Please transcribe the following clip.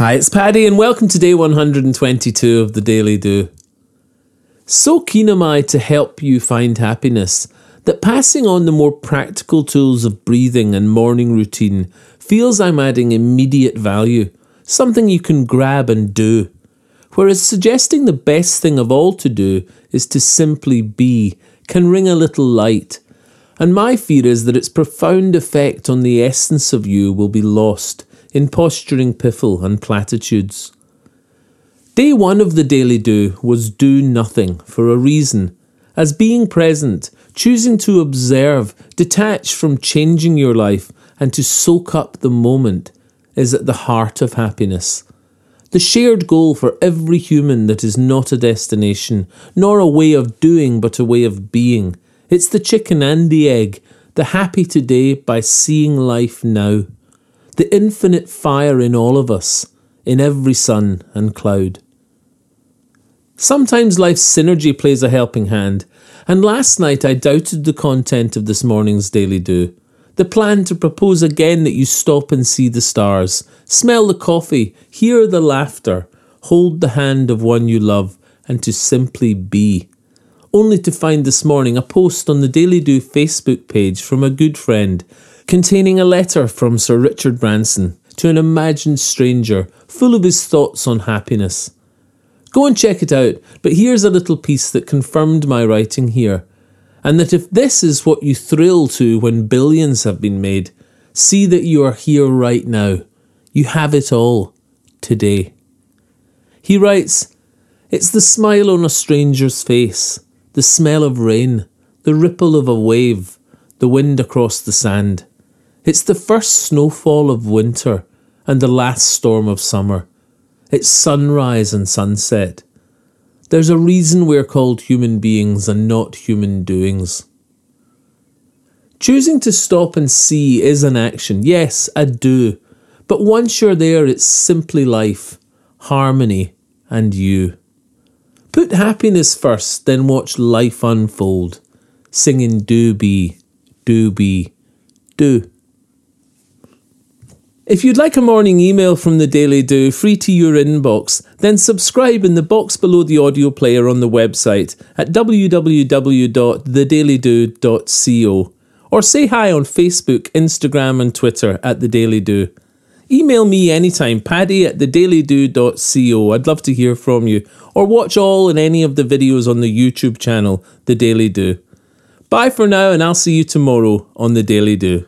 Hi, it's Paddy, and welcome to day 122 of the Daily Do. So keen am I to help you find happiness that passing on the more practical tools of breathing and morning routine feels I'm adding immediate value, something you can grab and do. Whereas suggesting the best thing of all to do is to simply be can ring a little light. And my fear is that its profound effect on the essence of you will be lost in posturing piffle and platitudes. Day one of the daily do was do nothing for a reason, as being present, choosing to observe, detach from changing your life, and to soak up the moment is at the heart of happiness. The shared goal for every human that is not a destination, nor a way of doing, but a way of being. It's the chicken and the egg, the happy today by seeing life now the infinite fire in all of us, in every sun and cloud. Sometimes life's synergy plays a helping hand, and last night I doubted the content of this morning's Daily Do. The plan to propose again that you stop and see the stars, smell the coffee, hear the laughter, hold the hand of one you love, and to simply be. Only to find this morning a post on the Daily Do Facebook page from a good friend containing a letter from Sir Richard Branson to an imagined stranger full of his thoughts on happiness. Go and check it out, but here's a little piece that confirmed my writing here, and that if this is what you thrill to when billions have been made, see that you are here right now. You have it all today. He writes, It's the smile on a stranger's face, the smell of rain, the ripple of a wave, the wind across the sand. It's the first snowfall of winter and the last storm of summer. It's sunrise and sunset. There's a reason we're called human beings and not human doings. Choosing to stop and see is an action, yes, a do, but once you're there, it's simply life, harmony, and you. Put happiness first, then watch life unfold, singing do be, do be, do. If you'd like a morning email from the Daily Do free to your inbox, then subscribe in the box below the audio player on the website at www.thedailydo.co or say hi on Facebook, Instagram, and Twitter at The Daily Do. Email me anytime, paddy at thedailydo.co. I'd love to hear from you. Or watch all and any of the videos on the YouTube channel, The Daily Do. Bye for now, and I'll see you tomorrow on The Daily Do.